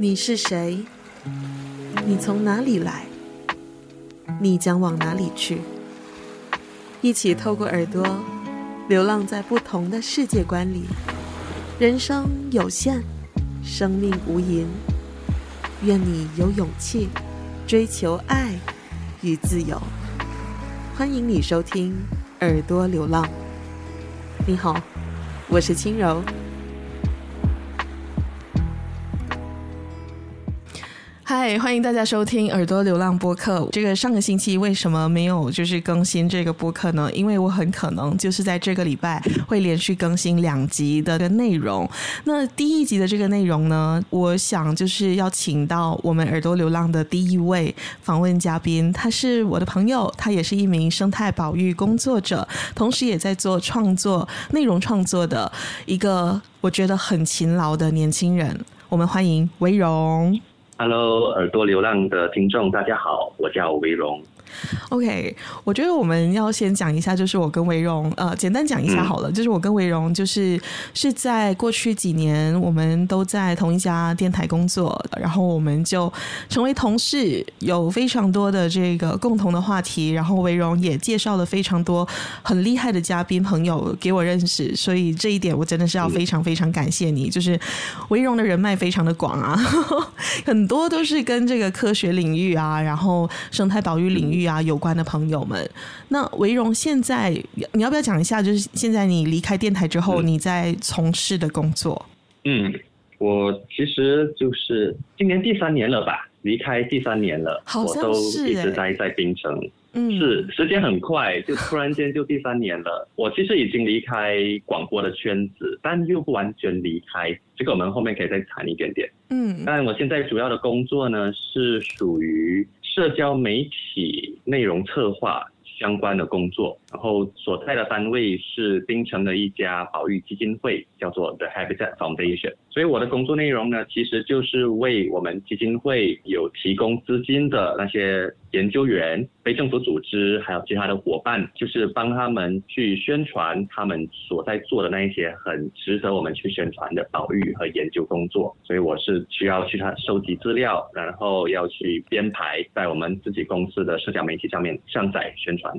你是谁？你从哪里来？你将往哪里去？一起透过耳朵，流浪在不同的世界观里。人生有限，生命无垠。愿你有勇气追求爱与自由。欢迎你收听《耳朵流浪》。你好，我是轻柔。嗨，欢迎大家收听耳朵流浪播客。这个上个星期为什么没有就是更新这个播客呢？因为我很可能就是在这个礼拜会连续更新两集的内容。那第一集的这个内容呢，我想就是要请到我们耳朵流浪的第一位访问嘉宾，他是我的朋友，他也是一名生态保育工作者，同时也在做创作、内容创作的一个我觉得很勤劳的年轻人。我们欢迎维荣。Hello，耳朵流浪的听众，大家好，我叫韦荣。OK，我觉得我们要先讲一下，就是我跟维荣，呃，简单讲一下好了。嗯、就是我跟维荣，就是是在过去几年，我们都在同一家电台工作，然后我们就成为同事，有非常多的这个共同的话题。然后维荣也介绍了非常多很厉害的嘉宾朋友给我认识，所以这一点我真的是要非常非常感谢你。就是维荣的人脉非常的广啊，很多都是跟这个科学领域啊，然后生态保育领域。啊，有关的朋友们，那维荣现在你要不要讲一下？就是现在你离开电台之后，你在从事的工作？嗯，我其实就是今年第三年了吧，离开第三年了，好像是欸、我都一直待在槟城。嗯，是时间很快，就突然间就第三年了。我其实已经离开广播的圈子，但又不完全离开。这个我们后面可以再谈一点点。嗯，但我现在主要的工作呢，是属于社交媒体内容策划相关的工作，然后所在的单位是槟城的一家保育基金会，叫做 The Habitat Foundation。所以我的工作内容呢，其实就是为我们基金会有提供资金的那些研究员、非政府组织，还有其他的伙伴，就是帮他们去宣传他们所在做的那一些很值得我们去宣传的保育和研究工作。所以我是需要去他收集资料，然后要去编排在我们自己公司的社交媒体上面上载宣传。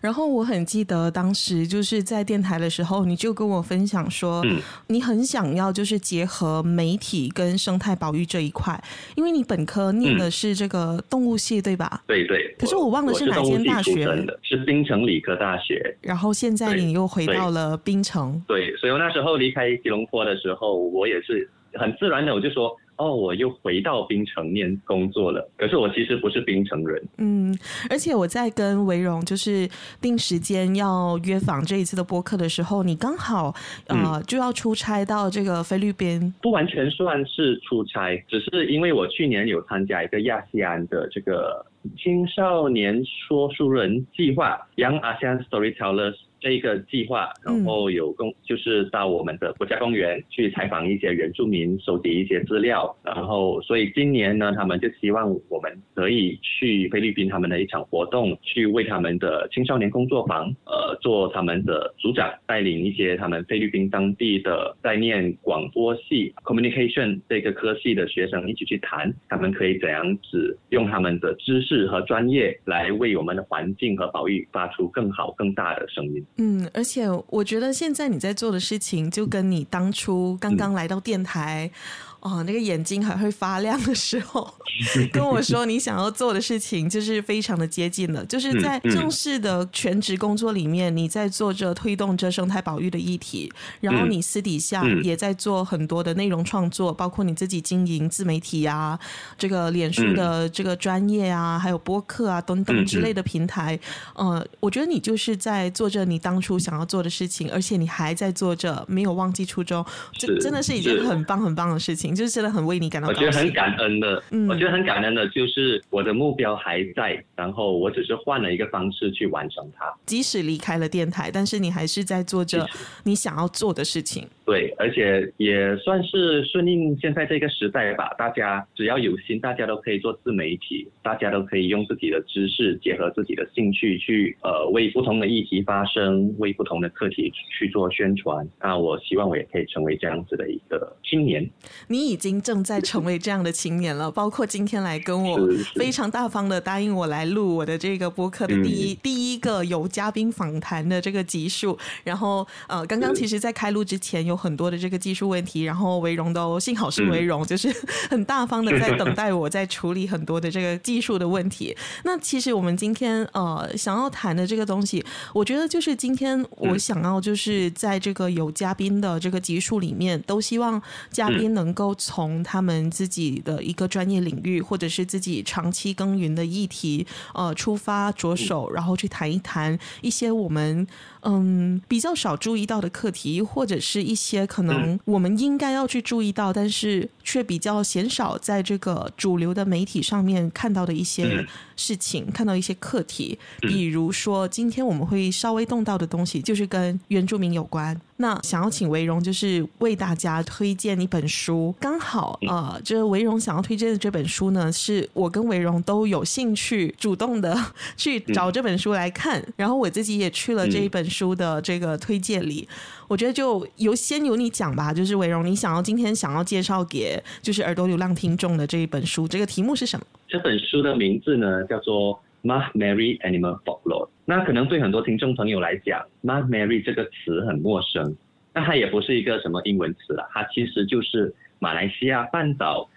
然后我记得当时就是在电台的时候，你就跟我分享说，嗯，你很想要就是结合媒体跟生态保育这一块，因为你本科念的是这个动物系，对吧？对对。可是我忘了是哪间大学。是槟城理科大学。然后现在你又回到了槟城。对，对，所以我那时候离开吉隆坡的时候，我也是很自然的，我就说。哦，我又回到槟城念工作了。可是我其实不是槟城人。嗯，而且我在跟维荣就是定时间要约访这一次的播客的时候，你刚好呃、嗯、就要出差到这个菲律宾。不完全算是出差，只是因为我去年有参加一个亚细安的这个青少年说书人计划 （Young ASEAN Storytellers）。这一个计划，然后有公就是到我们的国家公园去采访一些原住民，收集一些资料，然后所以今年呢，他们就希望我们可以去菲律宾他们的一场活动，去为他们的青少年工作坊，呃，做他们的组长，带领一些他们菲律宾当地的在念广播系 communication 这个科系的学生一起去谈，他们可以怎样子用他们的知识和专业来为我们的环境和保育发出更好更大的声音。嗯，而且我觉得现在你在做的事情，就跟你当初刚刚来到电台。嗯哦，那个眼睛还会发亮的时候，跟我说你想要做的事情，就是非常的接近了。就是在正式的全职工作里面，你在做着推动着生态保育的议题，然后你私底下也在做很多的内容创作，包括你自己经营自媒体啊，这个脸书的这个专业啊，还有播客啊等等之类的平台。呃，我觉得你就是在做着你当初想要做的事情，而且你还在做着，没有忘记初衷，这真的是一件很棒很棒的事情。就是真的很为你感到。我觉得很感恩的，嗯，我觉得很感恩的，就是我的目标还在，然后我只是换了一个方式去完成它。即使离开了电台，但是你还是在做着你想要做的事情。对，而且也算是顺应现在这个时代吧。大家只要有心，大家都可以做自媒体，大家都可以用自己的知识结合自己的兴趣去呃为不同的议题发声。声，为不同的课题去做宣传。那我希望我也可以成为这样子的一个青年。你已经正在成为这样的青年了，包括今天来跟我非常大方的答应我来录我的这个播客的第一、嗯、第一个有嘉宾访谈的这个集数。然后呃，刚刚其实在开录之前有很多的这个技术问题，然后维荣都幸好是维荣、嗯，就是 很大方的在等待我在处理很多的这个技术的问题。那其实我们今天呃想要谈的这个东西，我觉得就是今天我想要就是在这个有嘉宾的这个集数里面，都希望嘉宾能够从他们自己的一个专业领域，或者是自己长期耕耘的议题呃出发着手，然后去谈一谈一些我们嗯比较少注意到的课题，或者是一些可能我们应该要去注意到，但是却比较鲜少在这个主流的媒体上面看到的一些事情，看到一些课题，比如说今天我们会稍微动到的东西，就是跟原住民有关。那想要请维荣，就是为大家推荐一本书，刚好呃，这维荣想要推荐的这本书呢，是我跟维荣都有兴趣主动的 去找这本书来看，然后我自己也去了这一本书的这个推荐里。我觉得就由先由你讲吧，就是伟荣，你想要今天想要介绍给就是耳朵流浪听众的这一本书，这个题目是什么？这本书的名字呢叫做《Maahmeri Animal Folklore》。那可能对很多听众朋友来讲，Maahmeri 这个词很陌生，那它也不是一个什么英文词了，它其实就是马来西亚半岛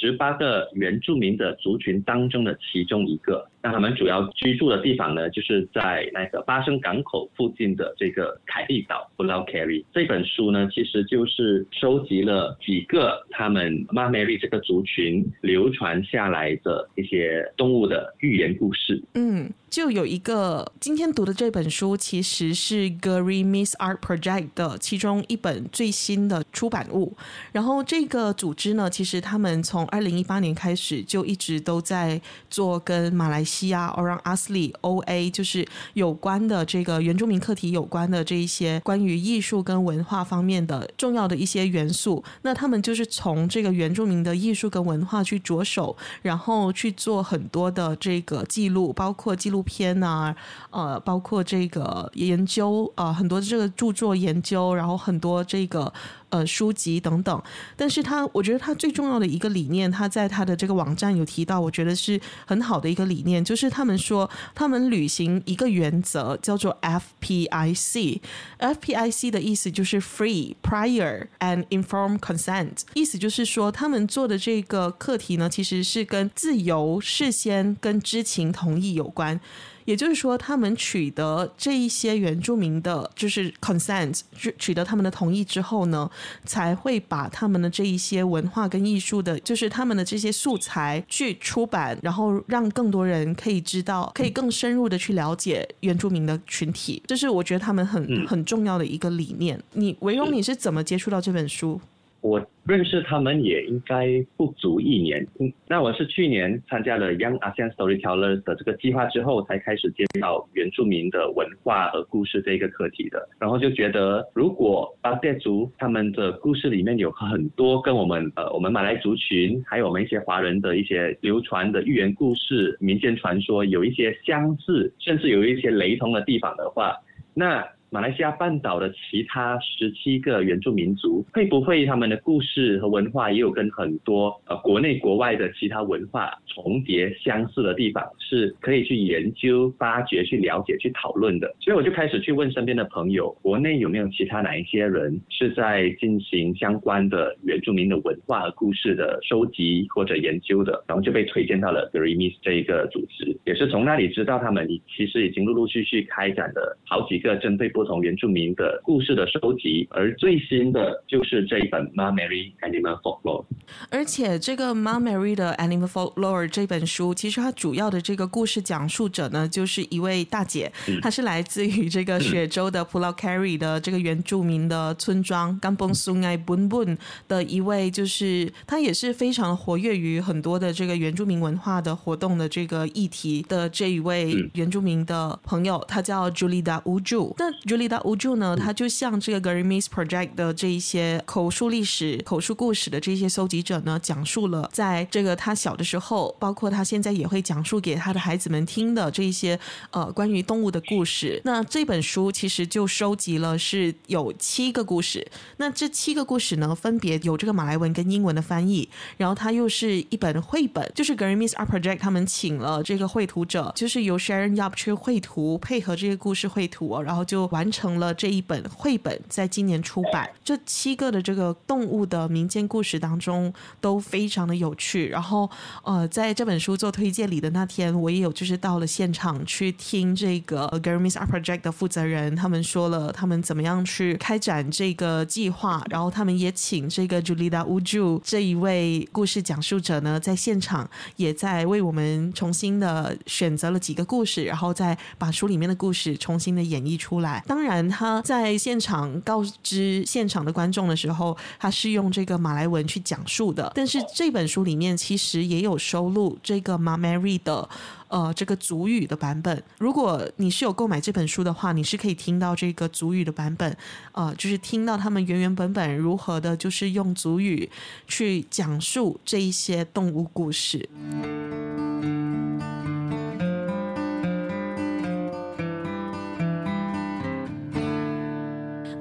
十八个原住民的族群当中的其中一个。那他们主要居住的地方呢，就是在那个巴生港口附近的这个凯利岛 Pulau Keri。这本书呢，其实就是收集了几个他们 m a m a r y 这个族群流传下来的一些动物的寓言故事。嗯，就有一个今天读的这本书，其实是 Gerimis Art Project 的其中一本最新的出版物。然后这个组织呢，其实他们从二零一八年开始就一直都在做跟马来西亚 Orang Asli OA 就是有关的这个原住民课题有关的这一些关于艺术跟文化方面的重要的一些元素，那他们就是从这个原住民的艺术跟文化去着手，然后去做很多的这个记录，包括记录片啊，呃，包括这个研究啊，很多这个著作研究，然后很多这个。呃，书籍等等，但是他，我觉得他最重要的一个理念，他在他的这个网站有提到，我觉得是很好的一个理念，就是他们说他们履行一个原则，叫做 FPIC。FPIC 的意思就是 Free, Prior and Informed Consent，意思就是说他们做的这个课题呢，其实是跟自由、事先跟知情同意有关。也就是说，他们取得这一些原住民的，就是 consent，取得他们的同意之后呢，才会把他们的这一些文化跟艺术的，就是他们的这些素材去出版，然后让更多人可以知道，可以更深入的去了解原住民的群体。这是我觉得他们很很重要的一个理念。你维荣，你是怎么接触到这本书？我认识他们也应该不足一年，那我是去年参加了 Young ASEAN Storytellers 的这个计划之后，才开始接触到原住民的文化和故事这一个课题的。然后就觉得，如果巴谢族他们的故事里面有很多跟我们呃我们马来族群，还有我们一些华人的一些流传的寓言故事、民间传说有一些相似，甚至有一些雷同的地方的话，那。马来西亚半岛的其他十七个原住民族，会不会他们的故事和文化也有跟很多呃国内国外的其他文化重叠相似的地方，是可以去研究、发掘、去了解、去讨论的？所以我就开始去问身边的朋友，国内有没有其他哪一些人是在进行相关的原住民的文化和故事的收集或者研究的？然后就被推荐到了 Gerimis 这一个组织，也是从那里知道他们其实已经陆陆续续开展了好几个针对不从原住民的故事的收集，而最新的就是这一本《Maahmeri Animal Folklore》。而且这个《Maahmeri 的 Animal Folklore》这本书，其实它主要的这个故事讲述者呢，就是一位大姐，嗯、她是来自于这个雪州的 Pulau Keri 的这个原住民的村庄 Kampung Sungai Bun Bun 的一位，就是她也是非常活跃于很多的这个原住民文化的活动的这个议题的这一位原住民的朋友，她叫 Julida Uju。那朱丽达乌朱呢，他就像这个 Garimis Project 的这一些口述历史、口述故事的这些搜集集者呢，讲述了在这个他小的时候，包括他现在也会讲述给他的孩子们听的这一些呃关于动物的故事。那这本书其实就收集了是有七个故事。那这七个故事呢，分别有这个马来文跟英文的翻译，然后它又是一本绘本，就是 Gurmese Art Project 他们请了这个绘图者，就是由 Sharon Yap 去绘图，配合这些故事绘图，然后就完成了这一本绘本，在今年出版。这七个的这个动物的民间故事当中都非常的有趣。然后呃，在这本书做推荐礼的那天，我也有就是到了现场去听这个 g e r m i s Art Project 的负责人他们说了他们怎么样去开展这个计划，然后他们也请这个 Julida Uju 这一位故事讲述者呢，在现场也在为我们重新的选择了几个故事，然后再把书里面的故事重新的演绎出来。当然，他在现场告知现场的观众的时候，他是用这个马来文去讲述的。但是这本书里面其实也有收录这个 Mak Maree 的。呃，这个族语的版本，如果你是有购买这本书的话，你是可以听到这个族语的版本，呃，就是听到他们原原本本如何的，就是用族语去讲述这一些动物故事。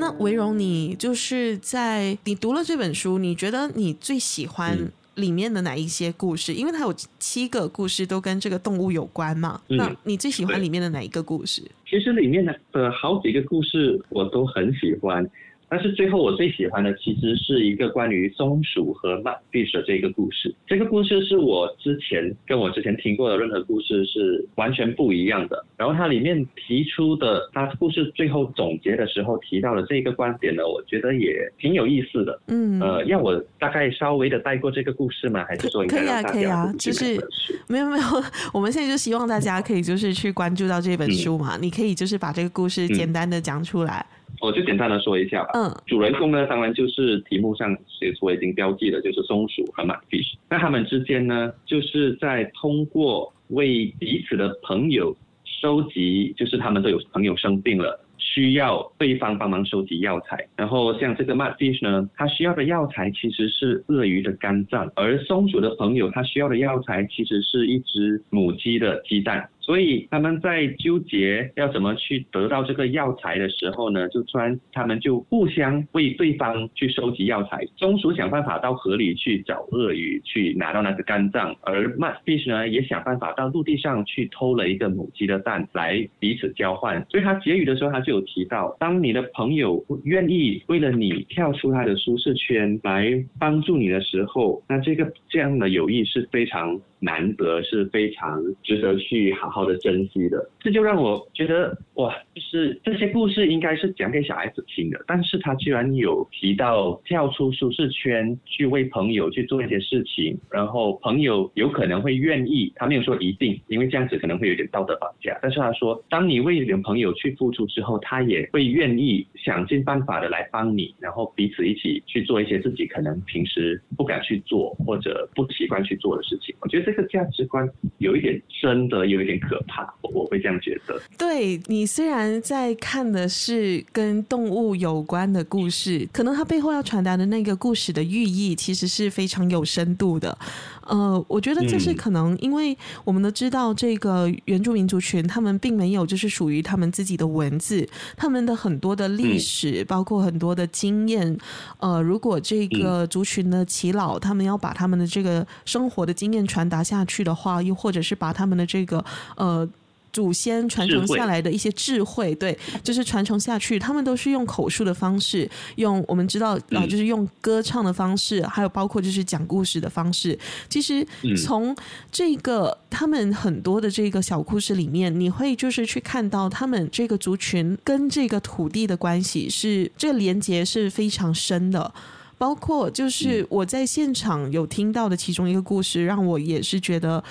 那维荣，你就是在你读了这本书，你觉得你最喜欢？嗯里面的哪一些故事？因为它有七个故事都跟这个动物有关嘛。嗯，那你最喜欢里面的哪一个故事？其实里面的呃好几个故事我都很喜欢。但是最后我最喜欢的其实是一个关于松鼠和 mudfish 的这个故事。这个故事是我之前跟我之前听过的任何故事是完全不一样的。然后它里面提出的，它故事最后总结的时候提到的这个观点呢，我觉得也挺有意思的。嗯，呃，要我大概稍微的带过这个故事吗？还是说应该让大家可以啊，可以啊，就是没有没有，我们现在就希望大家可以就是去关注到这本书嘛。嗯，你可以就是把这个故事简单的讲出来。嗯我就简单的说一下吧。嗯，主人公呢，当然就是题目上写出已经标记的，就是松鼠和 mudfish。那他们之间呢，就是在通过为彼此的朋友收集，就是他们都有朋友生病了，需要对方帮忙收集药材。然后像这个 mudfish 呢，它需要的药材其实是鳄鱼的肝脏，而松鼠的朋友他需要的药材其实是一只母鸡的鸡蛋。所以他们在纠结要怎么去得到这个药材的时候呢，就突然他们就互相为对方去收集药材。松鼠想办法到河里去找鳄鱼去拿到那个肝脏，而 mudfish 呢也想办法到陆地上去偷了一个母鸡的蛋来彼此交换。所以他结语的时候他就有提到，当你的朋友愿意为了你跳出他的舒适圈来帮助你的时候，那这个这样的友谊是非常难得，是非常值得去好好的珍惜的。这就让我觉得，哇，就是这些故事应该是讲给小孩子听的，但是他居然有提到跳出舒适圈，去为朋友去做一些事情，然后朋友有可能会愿意，他没有说一定，因为这样子可能会有点道德绑架。但是他说，当你为你的朋友去付出之后，他也会愿意想尽办法的来帮你，然后彼此一起去做一些自己可能平时不敢去做或者不习惯去做的事情。我觉得这个价值观有一点真的有一点可怕，我会这样觉得。对，你虽然在看的是跟动物有关的故事，可能它背后要传达的那个故事的寓意其实是非常有深度的。呃，我觉得这是可能，因为我们都知道这个原住民族群，他们并没有就是属于他们自己的文字，他们的很多的历史，包括很多的经验。呃，如果这个族群的耆老，他们要把他们的这个生活的经验传达下去的话，又或者是把他们的这个呃。祖先传承下来的一些智慧，对，就是传承下去。他们都是用口述的方式，用我们知道啊，就是用歌唱的方式，还有包括就是讲故事的方式。其实从这个他们很多的这个小故事里面，你会就是去看到他们这个族群跟这个土地的关系是这个连接是非常深的。包括就是我在现场有听到的其中一个故事，让我也是觉得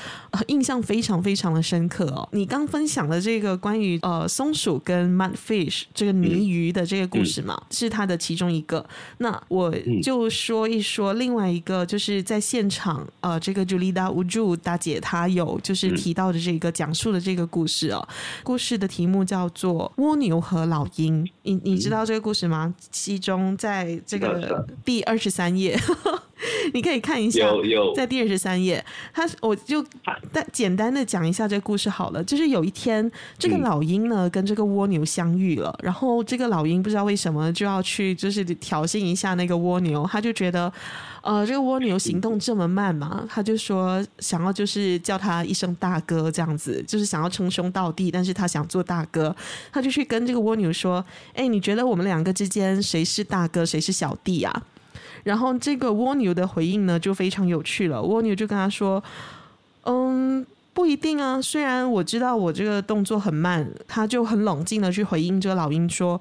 印象非常非常的深刻哦。你刚分享的这个关于呃松鼠跟 mudfish 这个泥鱼的这个故事嘛，是它的其中一个。那我就说一说另外一个，就是在现场呃这个 Julida Uju 大姐她有就是提到的这个讲述的这个故事哦。故事的题目叫做蜗牛和老鹰。你你知道这个故事吗？其中在这个第二十三页。你可以看一下，有有在第二十三页，他我就但简单的讲一下这个故事好了。就是有一天，这个老鹰呢跟这个蜗牛相遇了，然后这个老鹰不知道为什么就要去就是挑衅一下那个蜗牛，他就觉得，呃，这个蜗牛行动这么慢嘛，他就说想要就是叫他一声大哥这样子，就是想要称兄道弟，但是他想做大哥，他就去跟这个蜗牛说，哎，你觉得我们两个之间谁是大哥，谁是小弟啊？然后这个蜗牛的回应呢，就非常有趣了。蜗牛就跟他说：“嗯，不一定啊。虽然我知道我这个动作很慢，他就很冷静的去回应这个老鹰说。”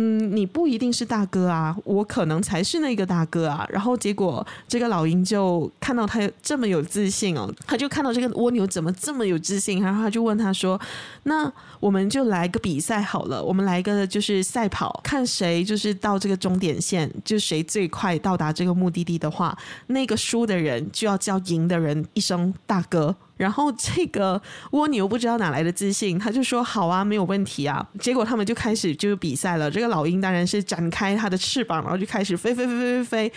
嗯，你不一定是大哥啊，我可能才是那个大哥啊。然后结果这个老鹰就看到他这么有自信哦，他就看到这个蜗牛怎么这么有自信，然后他就问他说：“那我们就来个比赛好了，我们来个就是赛跑，看谁就是到这个终点线，就谁最快到达这个目的地的话，那个输的人就要叫赢的人一声大哥。”然后这个蜗牛不知道哪来的自信，他就说好啊，没有问题啊。结果他们就开始就是比赛了。这个老鹰当然是展开它的翅膀，然后就开始飞飞飞飞飞飞。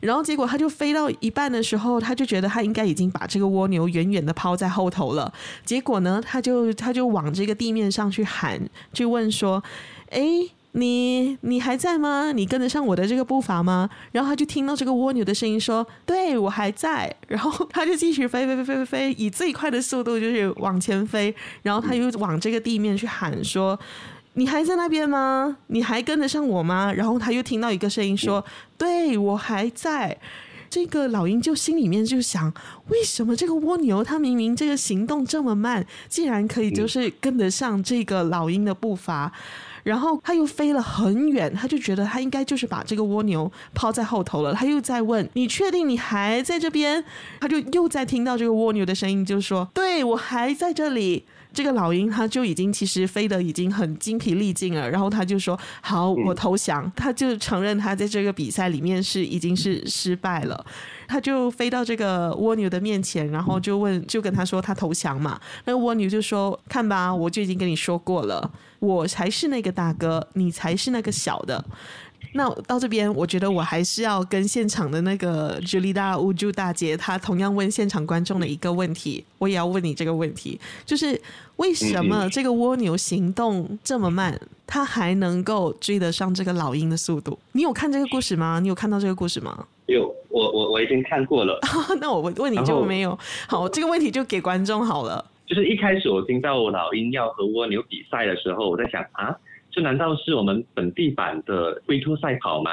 然后结果他就飞到一半的时候，他就觉得他应该已经把这个蜗牛远远的抛在后头了。结果呢，他就他就往这个地面上去喊，去问说：“哎。”你你还在吗？你跟得上我的这个步伐吗？然后他就听到这个蜗牛的声音说：“对，我还在。”然后他就继续飞飞飞飞飞飞，以最快的速度就是往前飞。然后他又往这个地面去喊说：“你还在那边吗？你还跟得上我吗？”然后他又听到一个声音说：“对，我还在。”这个老鹰就心里面就想：为什么这个蜗牛它明明这个行动这么慢，竟然可以就是跟得上这个老鹰的步伐？然后他又飞了很远，他就觉得他应该就是把这个蜗牛抛在后头了。他又在问：“你确定你还在这边？”他就又在听到这个蜗牛的声音，就说：“对，我还在这里。”这个老鹰他就已经其实飞得已经很精疲力尽了，然后他就说：“好，我投降。”他就承认他在这个比赛里面是已经是失败了。他就飞到这个蜗牛的面前，然后就问，就跟他说他投降嘛。那个蜗牛就说：“看吧，我就已经跟你说过了，我才是那个大哥，你才是那个小的。”那到这边，我觉得我还是要跟现场的那个 Julida 乌珠大姐，她同样问现场观众的一个问题，我也要问你这个问题，就是为什么这个蜗牛行动这么慢，它还能够追得上这个老鹰的速度？你有看这个故事吗？你有看到这个故事吗？有，我我我已经看过了。那我问问你就没有？好，这个问题就给观众好了。就是一开始我听到老鹰要和蜗牛比赛的时候，我在想啊。这难道是我们本地版的龟兔赛跑吗？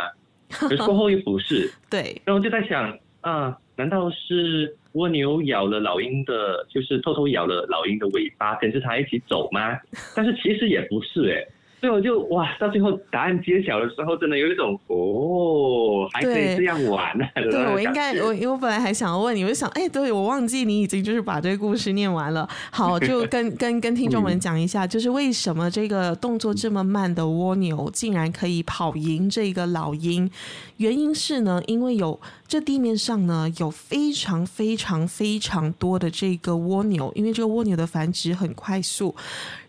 可是过后又不是。对。然后就在想啊，难道是蜗牛咬了老鹰的，就是偷偷咬了老鹰的尾巴，跟着它一起走吗？但是其实也不是诶。所以我就哇，到最后答案揭晓的时候，真的有一种哦，还可以这样玩呢。对，对我应该我我本来还想要问你，我就想，哎，对我忘记你已经就是把这个故事念完了。好，就跟 跟跟听众们讲一下，就是为什么这个动作这么慢的蜗牛竟然可以跑赢这个老鹰？原因是呢，因为有。这地面上呢，有非常非常非常多的这个蜗牛，因为这个蜗牛的繁殖很快速。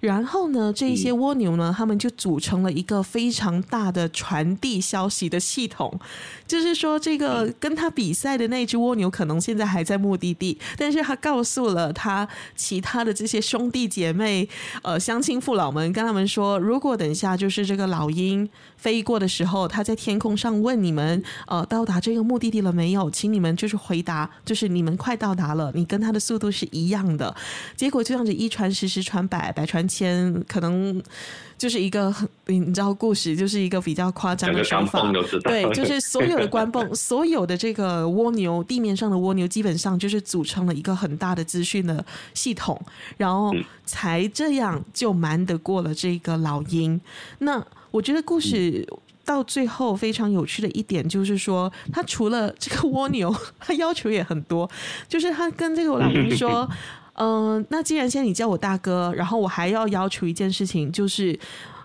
然后呢，这一些蜗牛呢，它们就组成了一个非常大的传递消息的系统。就是说，这个跟他比赛的那只蜗牛可能现在还在目的地，但是他告诉了他其他的这些兄弟姐妹、呃乡亲父老们，跟他们说，如果等一下就是这个老鹰飞过的时候，他在天空上问你们，呃，到达这个目的地了没有？请你们就是回答，就是你们快到达了，你跟他的速度是一样的。结果就这样子一传十，十传百，百传千，可能。就是一个很，你知道故事，就是一个比较夸张的说法。对，就是所有的官泵，所有的这个蜗牛，地面上的蜗牛，基本上就是组成了一个很大的资讯的系统，然后才这样就瞒得过了这个老鹰。那我觉得故事到最后非常有趣的一点就是说，他除了这个蜗牛，他要求也很多，就是他跟这个老公说。嗯、呃，那既然现在你叫我大哥，然后我还要要求一件事情，就是，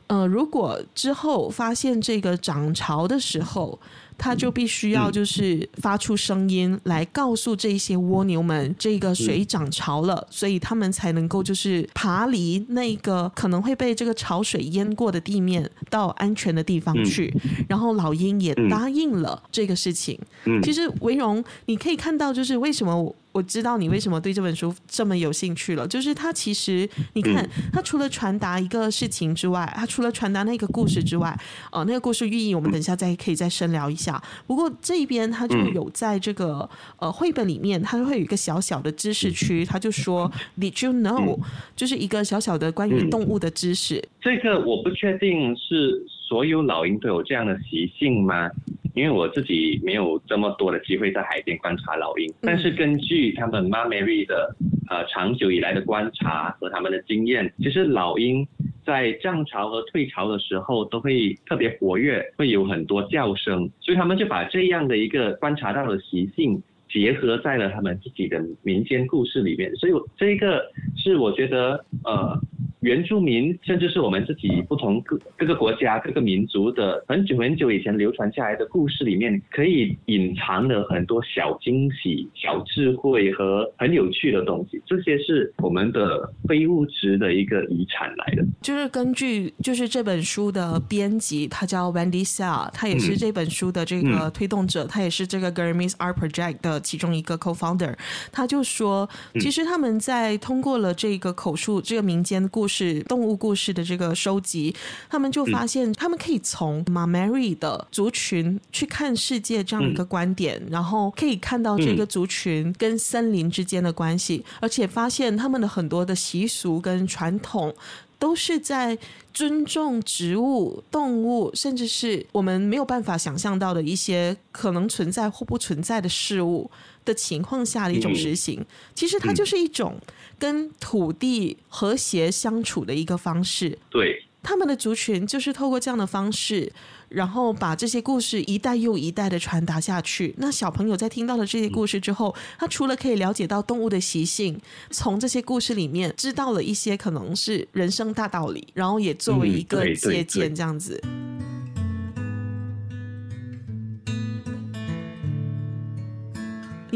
呃，如果之后发现这个涨潮的时候，他就必须要就是发出声音来告诉这些蜗牛们，这个水涨潮了，所以他们才能够就是爬离那个可能会被这个潮水淹过的地面，到安全的地方去。然后老鹰也答应了这个事情。其实维荣，你可以看到就是为什么。我知道你为什么对这本书这么有兴趣了，就是它其实你看，它除了传达一个事情之外，它除了传达那个故事之外，呃，那个故事寓意我们等一下再可以再深聊一下。不过这边它就有在这个呃绘本里面，它会有一个小小的知识区，它就说 Did you know？就是一个小小的关于动物的知识。这个我不确定是所有老鹰都有这样的习性吗？因为我自己没有这么多的机会在海边观察老鹰，但是根据他们妈 Mary 的呃长久以来的观察和他们的经验，其实老鹰在涨潮和退潮的时候都会特别活跃，会有很多叫声，所以他们就把这样的一个观察到的习性结合在了他们自己的民间故事里面，所以这个是我觉得呃。原住民，甚至是我们自己不同各各个国家、各个民族的很久很久以前流传下来的故事里面，可以隐藏了很多小惊喜、小智慧和很有趣的东西。这些是我们的非物质的一个遗产来的。就是根据就是这本书的编辑，他叫 Wendy Sell，他也是这本书的这个推动者，嗯、他也是这个 Gurmese Art Project 的其中一个 co-founder。他就说，其实他们在通过了这个口述、这个民间故事。是动物故事的这个收集，他们就发现，他们可以从 Maameri 的族群去看世界这样一个观点，然后可以看到这个族群跟森林之间的关系，而且发现他们的很多的习俗跟传统都是在尊重植物、动物，甚至是我们没有办法想象到的一些可能存在或不存在的事物的情况下的一种实行。其实它就是一种。跟土地和谐相处的一个方式，对，他们的族群就是透过这样的方式，然后把这些故事一代又一代的传达下去。那小朋友在听到了这些故事之后，他除了可以了解到动物的习性，从这些故事里面知道了一些可能是人生大道理，然后也作为一个借鉴，这样子。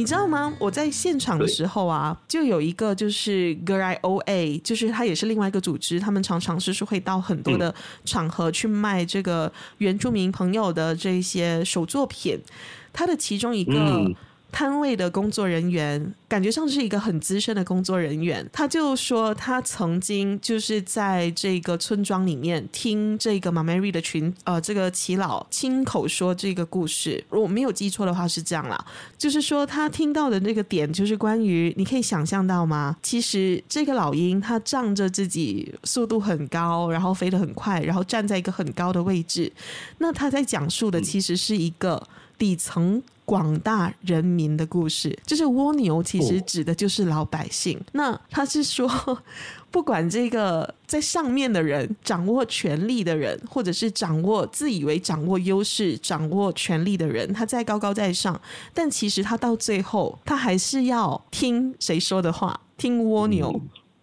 你知道吗？我在现场的时候啊，就有一个就是 GRIOA，就是他也是另外一个组织，他们常常是会到很多的场合去卖这个原住民朋友的这些手作品，他的其中一个。摊位的工作人员感觉上是一个很资深的工作人员，他就说他曾经就是在这个村庄里面听这个 Maameri 的群呃这个耆老亲口说这个故事，如果没有记错的话是这样啦，就是说他听到的那个点就是关于你可以想象到吗？其实这个老鹰它仗着自己速度很高，然后飞得很快，然后站在一个很高的位置，那他在讲述的其实是一个底层。广大人民的故事，就是蜗牛，其实指的就是老百姓。哦、那他是说，不管这个在上面的人掌握权力的人，或者是掌握自以为掌握优势、掌握权力的人，他再高高在上，但其实他到最后，他还是要听谁说的话？听蜗牛，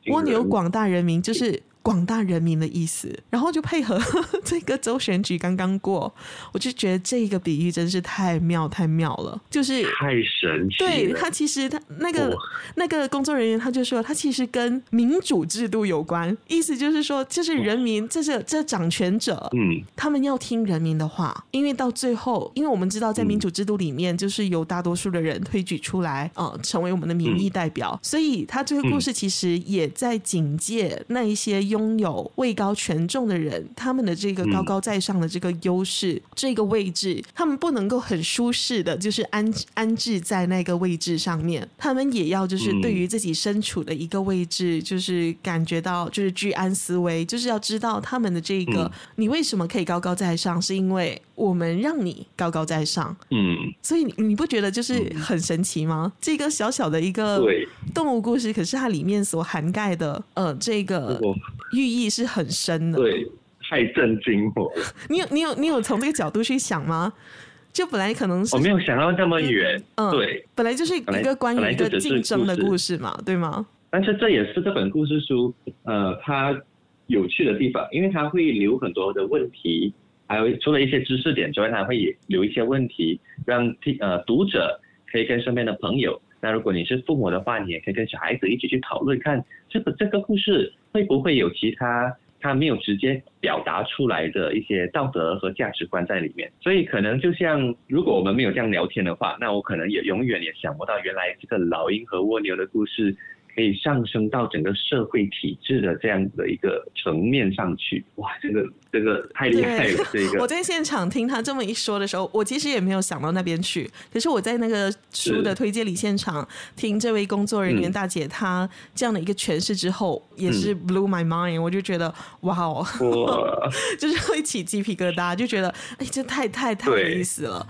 嗯、蜗牛广大人民就是。广大人民的意思，然后就配合 这个州选举刚刚过，我就觉得这个比喻真是太妙太妙了，就是太神奇。对，他其实他那个、哦、那个工作人员他就说，他其实跟民主制度有关，意思就是说，就是人民，这是这掌权者，嗯，他们要听人民的话，因为到最后，因为我们知道在民主制度里面，就是由大多数的人推举出来，呃，成为我们的民意代表，所以他这个故事其实也在警戒那一些。拥有位高权重的人，他们的这个高高在上的这个优势，嗯、这个位置，他们不能够很舒适的，就是安安置在那个位置上面。他们也要就是对于自己身处的一个位置，就是感觉到就是居安思危，就是要知道他们的这个，嗯、你为什么可以高高在上，是因为我们让你高高在上。嗯，所以你你不觉得就是很神奇吗？这个小小的一个动物故事，可是它里面所涵盖的呃这个。寓意是很深的，对，太震惊我了。你有你有你有从这个角度去想吗？就本来可能是我没有想到那么远，嗯，对，本来就是一个关于一个竞争的故事嘛，对吗？但是这也是这本故事书呃它有趣的地方，因为它会留很多的问题还有除了一些知识点之外，他会留一些问题，让听呃读者可以跟身边的朋友。那如果你是父母的话，你也可以跟小孩子一起去讨论，看这个这个故事会不会有其他他没有直接表达出来的一些道德和价值观在里面。所以可能就像如果我们没有这样聊天的话，那我可能也永远也想不到原来这个老鹰和蜗牛的故事。可以上升到整个社会体制的这样的一个层面上去，哇，这个这个太厉害了！这个 我在现场听他这么一说的时候，我其实也没有想到那边去。可是我在那个书的推荐里现场听这位工作人员大姐她这样的一个诠释之后，嗯、也是 blew my mind，我就觉得哇哦，就是会起鸡皮疙瘩，就觉得哎，这太太太有意思了。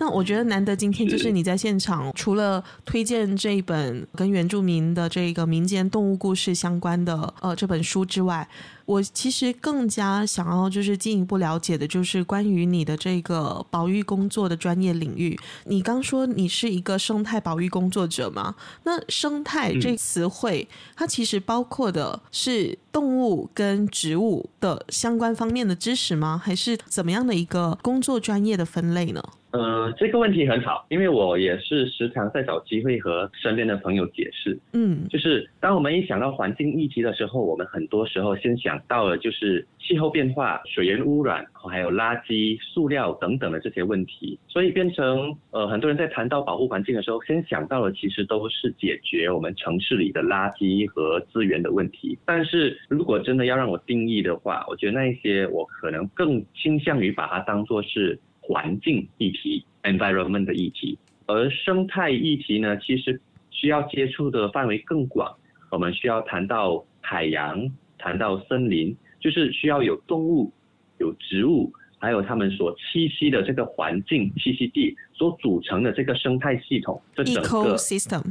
那我觉得难得今天就是你在现场，除了推荐这一本跟原住民的这个民间动物故事相关的呃这本书之外，我其实更加想要就是进一步了解的，就是关于你的这个保育工作的专业领域。你刚说你是一个生态保育工作者吗？那生态这词汇，它其实包括的是动物跟植物的相关方面的知识吗？还是怎么样的一个工作专业的分类呢？呃，这个问题很好，因为我也是时常在找机会和身边的朋友解释。嗯，就是当我们一想到环境议题的时候，我们很多时候先想到了就是气候变化、水源污染，还有垃圾、塑料等等的这些问题，所以变成呃很多人在谈到保护环境的时候，先想到的其实都是解决我们城市里的垃圾和资源的问题。但是如果真的要让我定义的话，我觉得那一些我可能更倾向于把它当作是。环境议题 （environment） 的议题，而生态议题呢，其实需要接触的范围更广。我们需要谈到海洋，谈到森林，就是需要有动物、有植物，还有它们所栖息的这个环境栖息地所组成的这个生态系统。这整个 ecosystem。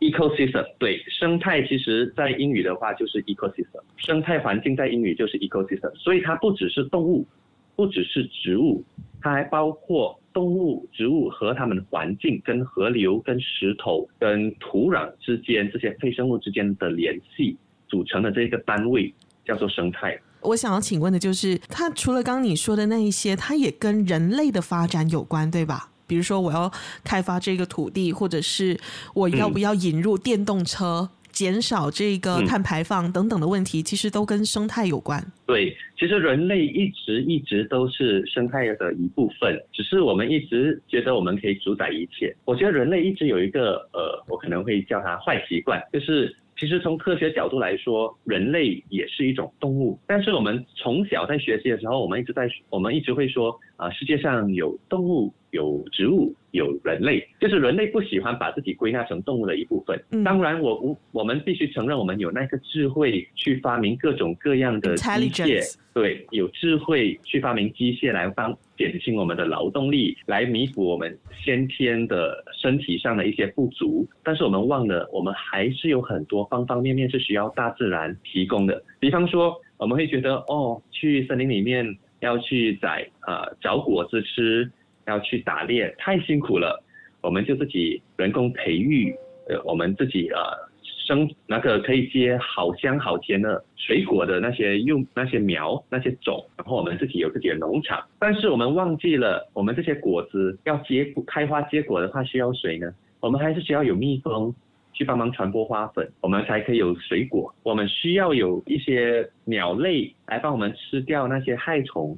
ecosystem 对，生态其实在英语的话就是 ecosystem，生态环境在英语就是 ecosystem，所以它不只是动物，不只是植物。它还包括动物、植物和它们的环境、跟河流、跟石头、跟土壤之间这些非生物之间的联系组成的这个单位叫做生态。我想要请问的就是，它除了刚刚你说的那一些，它也跟人类的发展有关，对吧？比如说我要开发这个土地，或者是我要不要引入电动车？嗯减少这个碳排放等等的问题，其实都跟生态有关。对，其实人类一直一直都是生态的一部分，只是我们一直觉得我们可以主宰一切。我觉得人类一直有一个呃，我可能会叫它坏习惯，就是其实从科学角度来说，人类也是一种动物。但是我们从小在学习的时候，我们一直在我们一直会说啊，世界上有动物。有植物，有人类，就是人类不喜欢把自己归纳成动物的一部分。嗯、当然我，我我们必须承认，我们有那个智慧去发明各种各样的机械，对，有智慧去发明机械来帮减轻我们的劳动力，来弥补我们先天的身体上的一些不足。但是我们忘了，我们还是有很多方方面面是需要大自然提供的。比方说，我们会觉得，哦，去森林里面要去摘呃找果子吃。要去打猎太辛苦了，我们就自己人工培育，呃，我们自己呃生那个可以结好香好甜的水果的那些用那些苗那些种，然后我们自己有自己的农场。但是我们忘记了，我们这些果子要结开花结果的话需要谁呢？我们还是需要有蜜蜂去帮忙传播花粉，我们才可以有水果。我们需要有一些鸟类来帮我们吃掉那些害虫。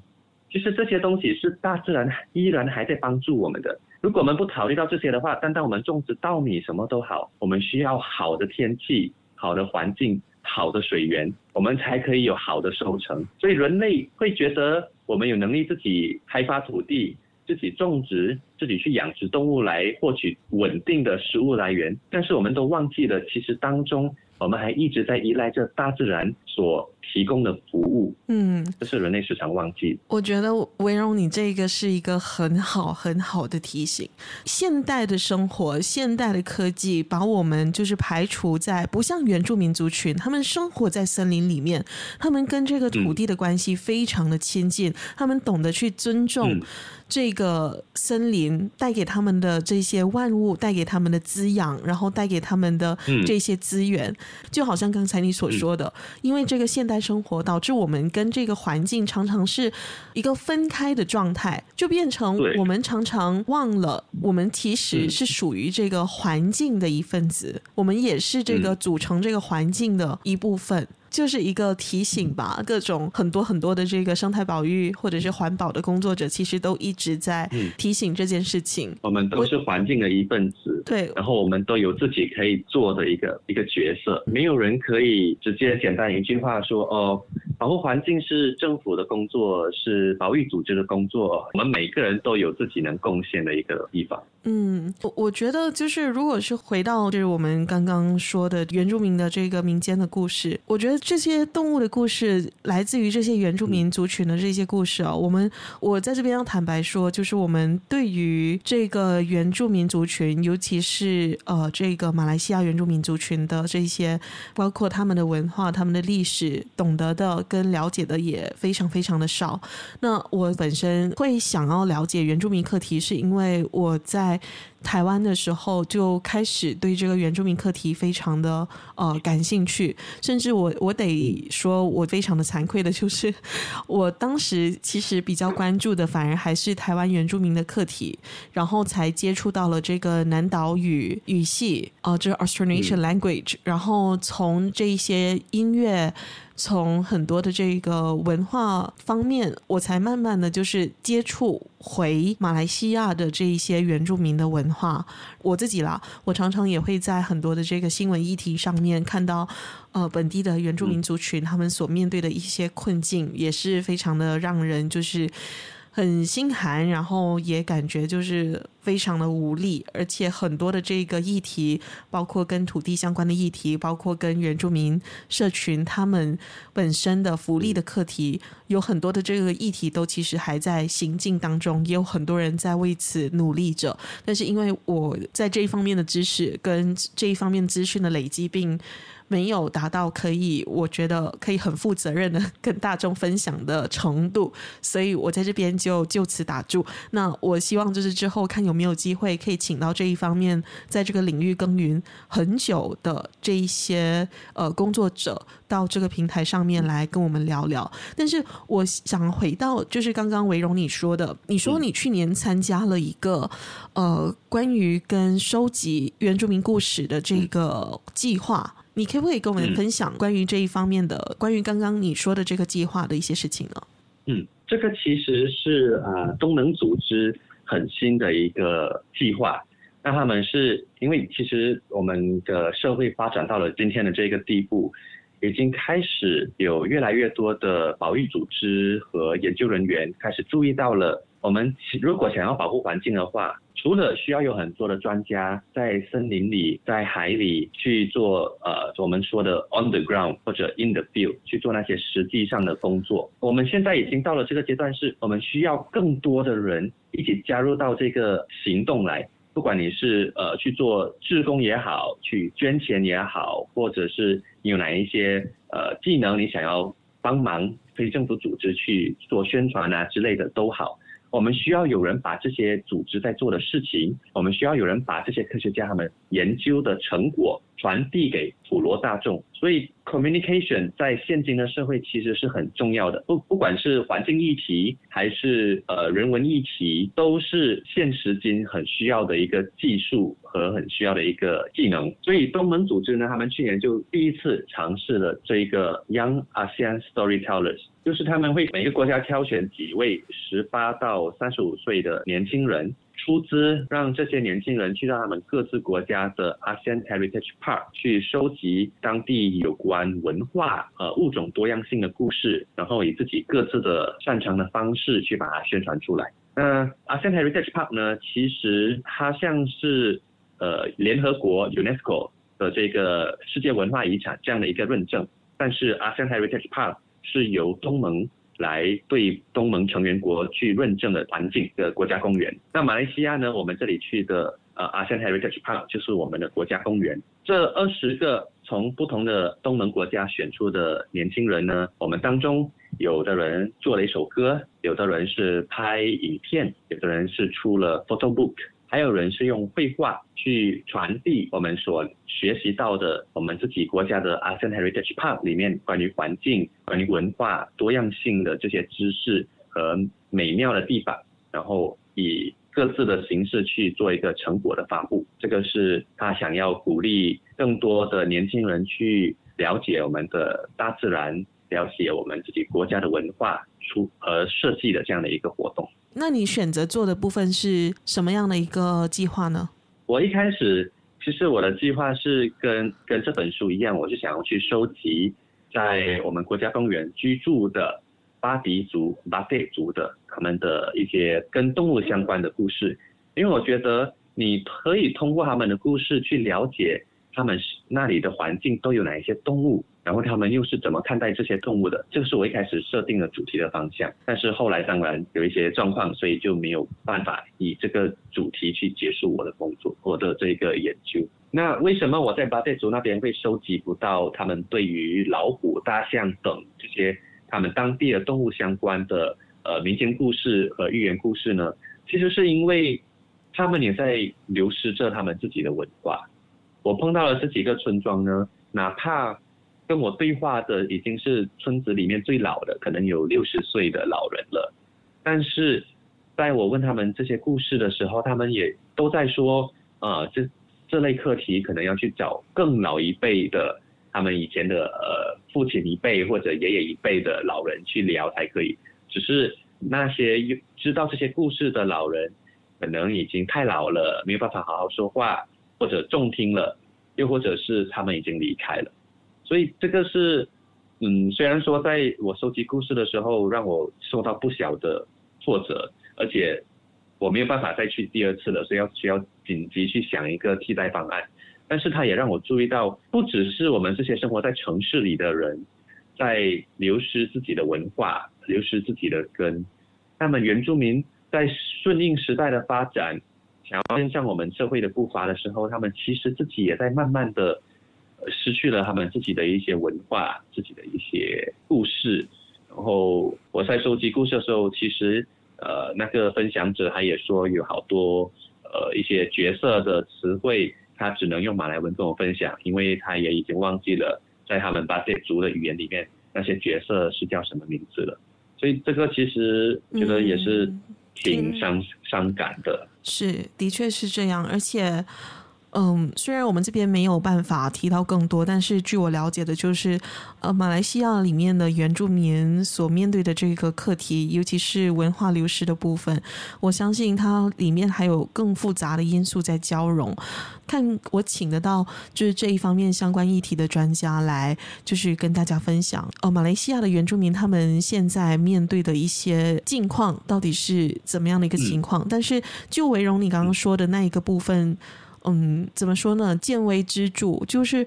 其实这些东西是大自然依然还在帮助我们的。如果我们不考虑到这些的话，单单我们种植稻米什么都好，我们需要好的天气、好的环境、好的水源，我们才可以有好的收成。所以人类会觉得我们有能力自己开发土地、自己种植、自己去养殖动物来获取稳定的食物来源，但是我们都忘记了，其实当中我们还一直在依赖着大自然所提供的服务，嗯，这是人类时常忘记。我觉得维荣，你这个是一个很好很好的提醒。现代的生活，现代的科技，把我们就是排除在不像原住民族群，他们生活在森林里面，他们跟这个土地的关系非常的亲近，嗯、他们懂得去尊重这个森林带给他们的这些万物，带给他们的滋养，然后带给他们的这些资源，嗯、就好像刚才你所说的，因为这个现代。生活导致我们跟这个环境常常是一个分开的状态，就变成我们常常忘了，我们其实是属于这个环境的一份子，我们也是这个组成这个环境的一部分。就是一个提醒吧，各种很多很多的这个生态保育或者是环保的工作者，其实都一直在提醒这件事情。我们都是环境的一份子，对，然后我们都有自己可以做的一个一个角色，没有人可以直接简单一句话说哦，保护环境是政府的工作，是保育组织的工作，我们每个人都有自己能贡献的一个地方。嗯，我我觉得就是，如果是回到就是我们刚刚说的原住民的这个民间的故事，我觉得这些动物的故事来自于这些原住民族群的这些故事啊。我们我在这边要坦白说，就是我们对于这个原住民族群，尤其是呃这个马来西亚原住民族群的这些，包括他们的文化、他们的历史，懂得的跟了解的也非常非常的少。那我本身会想要了解原住民课题，是因为我在台湾的时候就开始对这个原住民课题非常的呃感兴趣，甚至我我得说，我非常的惭愧的就是，我当时其实比较关注的反而还是台湾原住民的课题，然后才接触到了这个南岛语语系啊、呃，这是 Austronesian language，然后从这一些音乐。从很多的这个文化方面，我才慢慢的就是接触回马来西亚的这一些原住民的文化。我自己啦，我常常也会在很多的这个新闻议题上面看到，呃，本地的原住民族群他们所面对的一些困境，也是非常的让人就是。很心寒，然后也感觉就是非常的无力，而且很多的这个议题，包括跟土地相关的议题，包括跟原住民社群他们本身的福利的课题，有很多的这个议题都其实还在行进当中，也有很多人在为此努力着。但是因为我在这一方面的知识跟这一方面资讯的累积，并没有达到可以，我觉得可以很负责任的跟大众分享的程度，所以我在这边就就此打住。那我希望就是之后看有没有机会可以请到这一方面在这个领域耕耘很久的这一些呃工作者到这个平台上面来跟我们聊聊。但是我想回到就是刚刚维荣你说的，你说你去年参加了一个呃关于跟收集原住民故事的这个计划。你可不可以跟我们分享关于这一方面的，嗯、关于刚刚你说的这个计划的一些事情呢？嗯，这个其实是呃东盟组织很新的一个计划。那他们是因为其实我们的社会发展到了今天的这个地步，已经开始有越来越多的保育组织和研究人员开始注意到了，我们如果想要保护环境的话。除了需要有很多的专家在森林里、在海里去做呃我们说的 on the ground 或者 in the field 去做那些实际上的工作，我们现在已经到了这个阶段，是我们需要更多的人一起加入到这个行动来。不管你是呃去做志工也好，去捐钱也好，或者是有哪一些呃技能你想要帮忙非政府组织去做宣传啊之类的都好。我们需要有人把这些组织在做的事情，我们需要有人把这些科学家他们研究的成果传递给普罗大众。所以，communication 在现今的社会其实是很重要的。不，不管是环境议题还是呃人文议题，都是现实今很需要的一个技术和很需要的一个技能。所以，东盟组织呢，他们去年就第一次尝试了这一个 Young ASEAN Storytellers。就是他们会每个国家挑选几位十八到三十五岁的年轻人，出资让这些年轻人去到他们各自国家的 ASEAN Heritage Park 去收集当地有关文化和物种多样性的故事，然后以自己各自的擅长的方式去把它宣传出来。那 ASEAN Heritage Park 呢，其实它像是呃联合国 UNESCO 的这个世界文化遗产这样的一个认证。但是 ASEAN Heritage Park 是由东盟来对东盟成员国去认证的环境的国家公园。那马来西亚呢，我们这里去的呃 ASEAN Heritage Park 就是我们的国家公园。这二十个从不同的东盟国家选出的年轻人呢，我们当中有的人做了一首歌，有的人是拍影片，有的人是出了 photo book。还有人是用绘画去传递我们所学习到的，我们自己国家的 ASEAN Heritage Park 里面关于环境、关于文化多样性的这些知识和美妙的地方，然后以各自的形式去做一个成果的发布。这个是他想要鼓励更多的年轻人去了解我们的大自然，了解我们自己国家的文化出和设计的这样的一个活动。那你选择做的部分是什么样的一个计划呢？我一开始其实我的计划是跟跟这本书一样，我是想要去收集在我们国家公园居住的巴迪族、巴蒂族的他们的一些跟动物相关的故事，因为我觉得你可以通过他们的故事去了解他们那里的环境都有哪一些动物。然后他们又是怎么看待这些动物的？这个是我一开始设定的主题的方向。但是后来当然有一些状况，所以就没有办法以这个主题去结束我的工作，我的这个研究。那为什么我在巴蒂族那边会收集不到他们对于老虎、大象等这些他们当地的动物相关的呃民间故事和寓言故事呢？其实是因为他们也在流失着他们自己的文化。我碰到了这几个村庄呢，哪怕跟我对话的已经是村子里面最老的，可能有六十岁的老人了。但是，在我问他们这些故事的时候，他们也都在说，呃，这这类课题可能要去找更老一辈的，他们以前的呃父亲一辈或者爷爷一辈的老人去聊才可以。只是那些知道这些故事的老人，可能已经太老了，没有办法好好说话，或者重听了，又或者是他们已经离开了。所以这个是，嗯，虽然说在我收集故事的时候，让我受到不小的挫折，而且我没有办法再去第二次了，所以要需要紧急去想一个替代方案。但是它也让我注意到，不只是我们这些生活在城市里的人，在流失自己的文化，流失自己的根。那么原住民在顺应时代的发展，想要跟上我们社会的步伐的时候，他们其实自己也在慢慢的。失去了他们自己的一些文化，自己的一些故事。然后我在收集故事的时候，其实呃那个分享者他也说有好多呃一些角色的词汇，他只能用马来文跟我分享，因为他也已经忘记了在他们巴蒂族的语言里面那些角色是叫什么名字了。所以这个其实觉得也是挺伤伤感的。是，的确是这样，而且。嗯，虽然我们这边没有办法提到更多，但是据我了解的，就是呃，马来西亚里面的原住民所面对的这个课题，尤其是文化流失的部分，我相信它里面还有更复杂的因素在交融。看我请得到就是这一方面相关议题的专家来，就是跟大家分享，哦，马来西亚的原住民他们现在面对的一些境况到底是怎么样的一个情况。嗯、但是就维荣你刚刚说的那一个部分。嗯，怎么说呢？见微知著，就是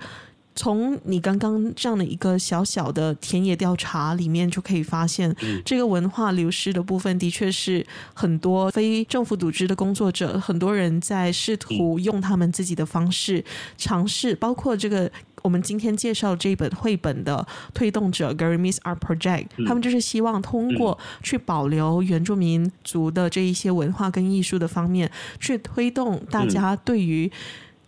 从你刚刚这样的一个小小的田野调查里面就可以发现，嗯、这个文化流失的部分的确是很多非政府组织的工作者，很多人在试图用他们自己的方式尝试，包括这个。我们今天介绍这本绘本的推动者 Garimis Art Project，他们就是希望通过去保留原住民族的这一些文化跟艺术的方面，去推动大家对于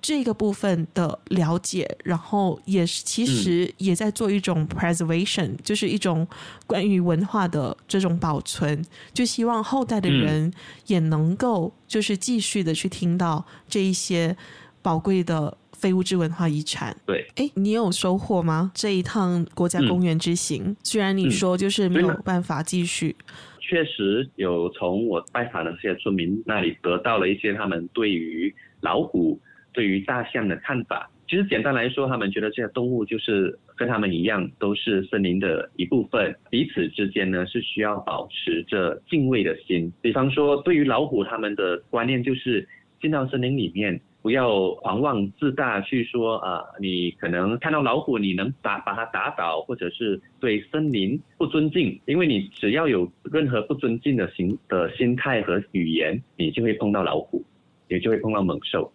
这个部分的了解，然后也是其实也在做一种 preservation，就是一种关于文化的这种保存，就希望后代的人也能够就是继续的去听到这一些宝贵的。非物质文化遗产，对，哎，你有收获吗？这一趟国家公园之行，嗯、虽然你说就是没有办法继续，确实有从我拜访的这些村民那里得到了一些他们对于老虎、对于大象的看法。其实简单来说，他们觉得这些动物就是跟他们一样，都是森林的一部分，彼此之间呢是需要保持着敬畏的心。比方说，对于老虎，他们的观念就是进到森林里面。不要狂妄自大，去说啊、你可能看到老虎，你能打把它打倒，或者是对森林不尊敬，因为你只要有任何不尊敬的心的心态和语言，你就会碰到老虎，也就会碰到猛兽。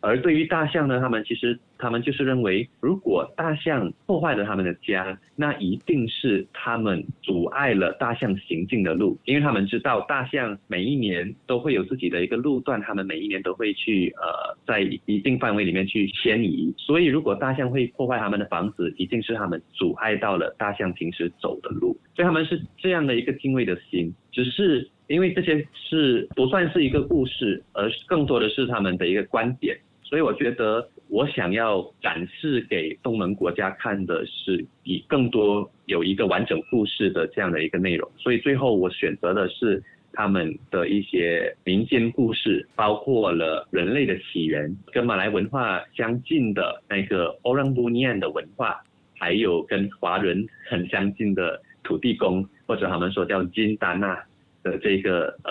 而对于大象呢，他们其实他们就是认为，如果大象破坏了他们的家，那一定是他们阻碍了大象行进的路，因为他们知道大象每一年都会有自己的一个路段，他们每一年都会去呃在一定范围里面去迁移，所以如果大象会破坏他们的房子，一定是他们阻碍到了大象平时走的路，所以他们是这样的一个敬畏的心，只是因为这些是不算是一个故事，而更多的是他们的一个观点。所以我觉得，我想要展示给东盟国家看的是，以更多有一个完整故事的这样的一个内容。所以最后我选择的是他们的一些民间故事，包括了人类的起源，跟马来文化相近的那个 Orang Bunian 的文化，还有跟华人很相近的土地公，或者他们说叫金丹娜。的这个呃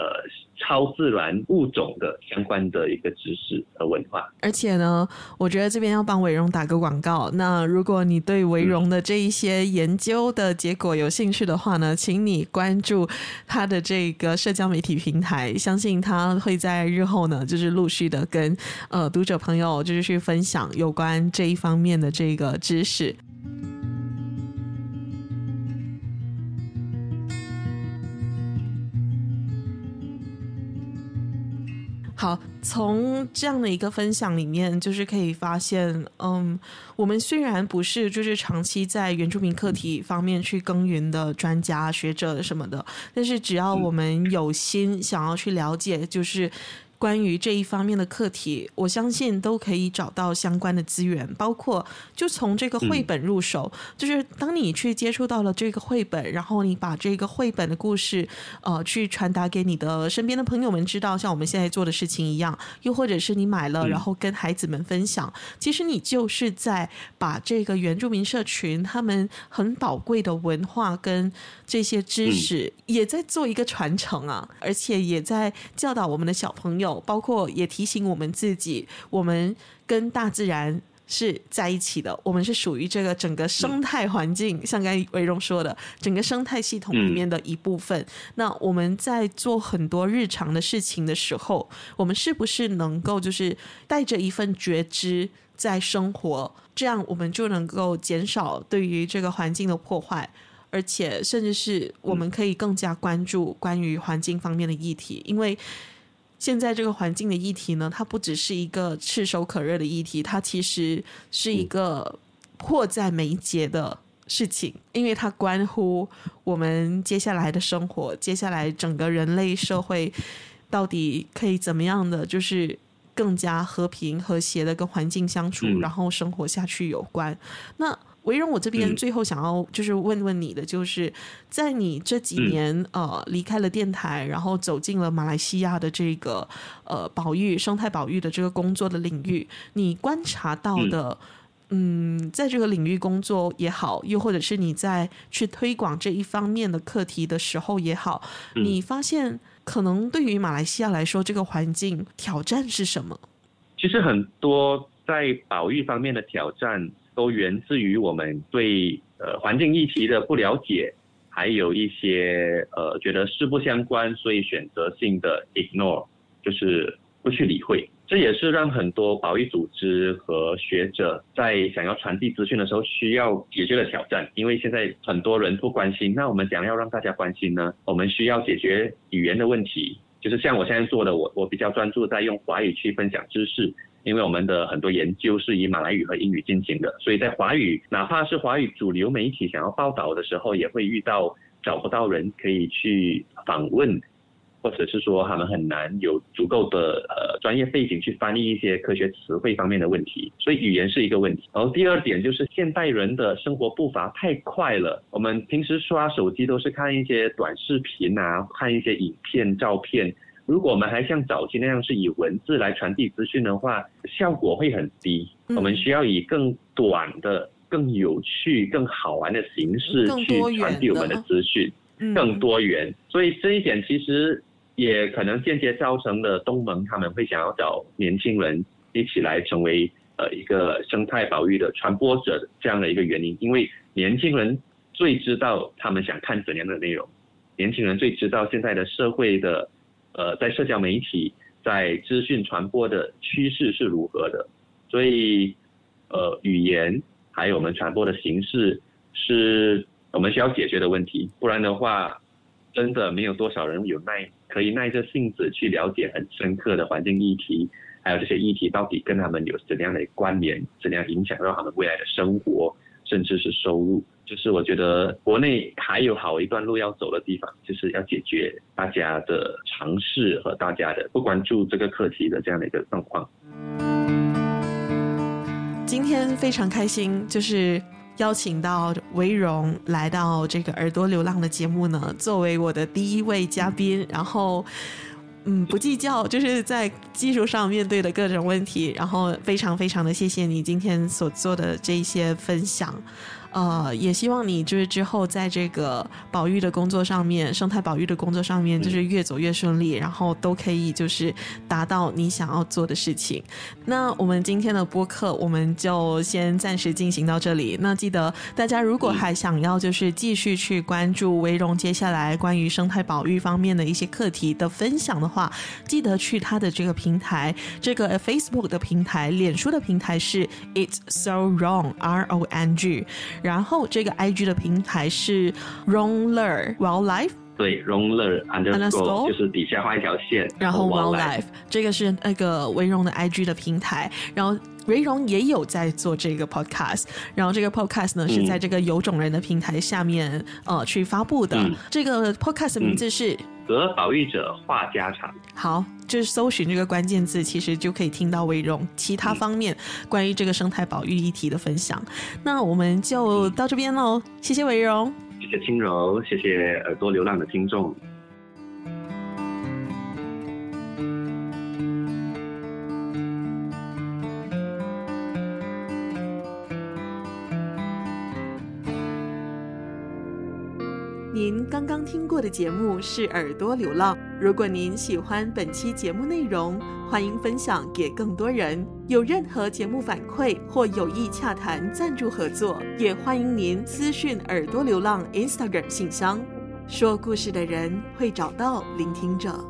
超自然物种的相关的一个知识和文化，而且呢，我觉得这边要帮维荣打个广告。那如果你对维荣的这一些研究的结果有兴趣的话呢，请你关注他的这个社交媒体平台，相信他会在日后呢，就是陆续的跟呃读者朋友就是去分享有关这一方面的这个知识。好，从这样的一个分享里面，就是可以发现，嗯，我们虽然不是就是长期在原住民课题方面去耕耘的专家学者什么的，但是只要我们有心想要去了解，就是。关于这一方面的课题，我相信都可以找到相关的资源，包括就从这个绘本入手，嗯、就是当你去接触到了这个绘本，然后你把这个绘本的故事，呃，去传达给你的身边的朋友们知道，像我们现在做的事情一样，又或者是你买了，然后跟孩子们分享，嗯、其实你就是在把这个原住民社群他们很宝贵的文化跟这些知识，也在做一个传承啊，而且也在教导我们的小朋友。包括也提醒我们自己，我们跟大自然是在一起的，我们是属于这个整个生态环境，像刚才维荣说的，整个生态系统里面的一部分。那我们在做很多日常的事情的时候，我们是不是能够就是带着一份觉知在生活？这样我们就能够减少对于这个环境的破坏，而且甚至是我们可以更加关注关于环境方面的议题，因为。现在这个环境的议题呢，它不只是一个炙手可热的议题，它其实是一个迫在眉睫的事情，因为它关乎我们接下来的生活，接下来整个人类社会到底可以怎么样的，就是更加和平和谐的跟环境相处，然后生活下去有关。那维荣，我这边最后想要就是问问你的，就是在你这几年呃离开了电台，然后走进了马来西亚的这个呃保育生态保育的这个工作的领域，你观察到的，嗯，在这个领域工作也好，又或者是你在去推广这一方面的课题的时候也好，你发现可能对于马来西亚来说，这个环境挑战是什么？其实很多在保育方面的挑战。都源自于我们对呃环境议题的不了解，还有一些呃觉得事不相关，所以选择性的 ignore，就是不去理会。这也是让很多保育组织和学者在想要传递资讯的时候需要解决的挑战。因为现在很多人不关心，那我们想要让大家关心呢，我们需要解决语言的问题。就是像我现在做的，我我比较专注在用华语去分享知识。因为我们的很多研究是以马来语和英语进行的，所以在华语，哪怕是华语主流媒体想要报道的时候，也会遇到找不到人可以去访问，或者是说他们很难有足够的呃专业背景去翻译一些科学词汇方面的问题，所以语言是一个问题。然后第二点就是现代人的生活步伐太快了，我们平时刷手机都是看一些短视频啊，看一些影片、照片。如果我们还像早期那样是以文字来传递资讯的话，效果会很低。嗯、我们需要以更短的、更有趣、更好玩的形式去传递我们的资讯，更多元，更多元。所以这一点其实也可能间接造成了东盟他们会想要找年轻人一起来成为呃一个生态保育的传播者这样的一个原因，因为年轻人最知道他们想看怎样的内容，年轻人最知道现在的社会的呃在社交媒体在资讯传播的趋势是如何的，所以呃语言还有我们传播的形式是我们需要解决的问题，不然的话真的没有多少人有耐可以耐着性子去了解很深刻的环境议题。还有这些议题到底跟他们有怎样的关联，怎样影响到他们未来的生活，甚至是收入？就是我觉得国内还有好一段路要走的地方，就是要解决大家的尝试和大家的不关注这个课题的这样的一个状况。今天非常开心，就是邀请到维荣来到这个耳朵流浪的节目呢，作为我的第一位嘉宾，然后。嗯，不计较，就是在技术上面对的各种问题，然后非常非常的谢谢你今天所做的这一些分享。呃，也希望你就是之后在这个保育的工作上面，生态保育的工作上面，就是越走越顺利，然后都可以就是达到你想要做的事情。那我们今天的播客我们就先暂时进行到这里。那记得大家如果还想要就是继续去关注维荣接下来关于生态保育方面的一些课题的分享的话，记得去他的这个平台，这个 Facebook 的平台、脸书的平台是 It's So Wrong R O N G。然后这个 I G 的平台是 Wrongler Wildlife，对，Wrongler underscore 就是底下画一条线，然后 Wildlife 这个是那个维荣的 I G 的平台，然后维荣也有在做这个 podcast，然后这个 podcast 呢、嗯、是在这个有种人的平台下面呃去发布的，嗯、这个 podcast 的名字是。嗯和保育者话家常，好，就是搜寻这个关键字，其实就可以听到韦荣其他方面关于这个生态保育议题的分享。嗯、那我们就到这边喽，谢谢韦荣，谢谢青柔，谢谢耳朵流浪的听众。您刚刚听过的节目是《耳朵流浪》。如果您喜欢本期节目内容，欢迎分享给更多人。有任何节目反馈或有意洽谈赞助合作，也欢迎您私讯《耳朵流浪》Instagram 信箱。说故事的人会找到聆听者。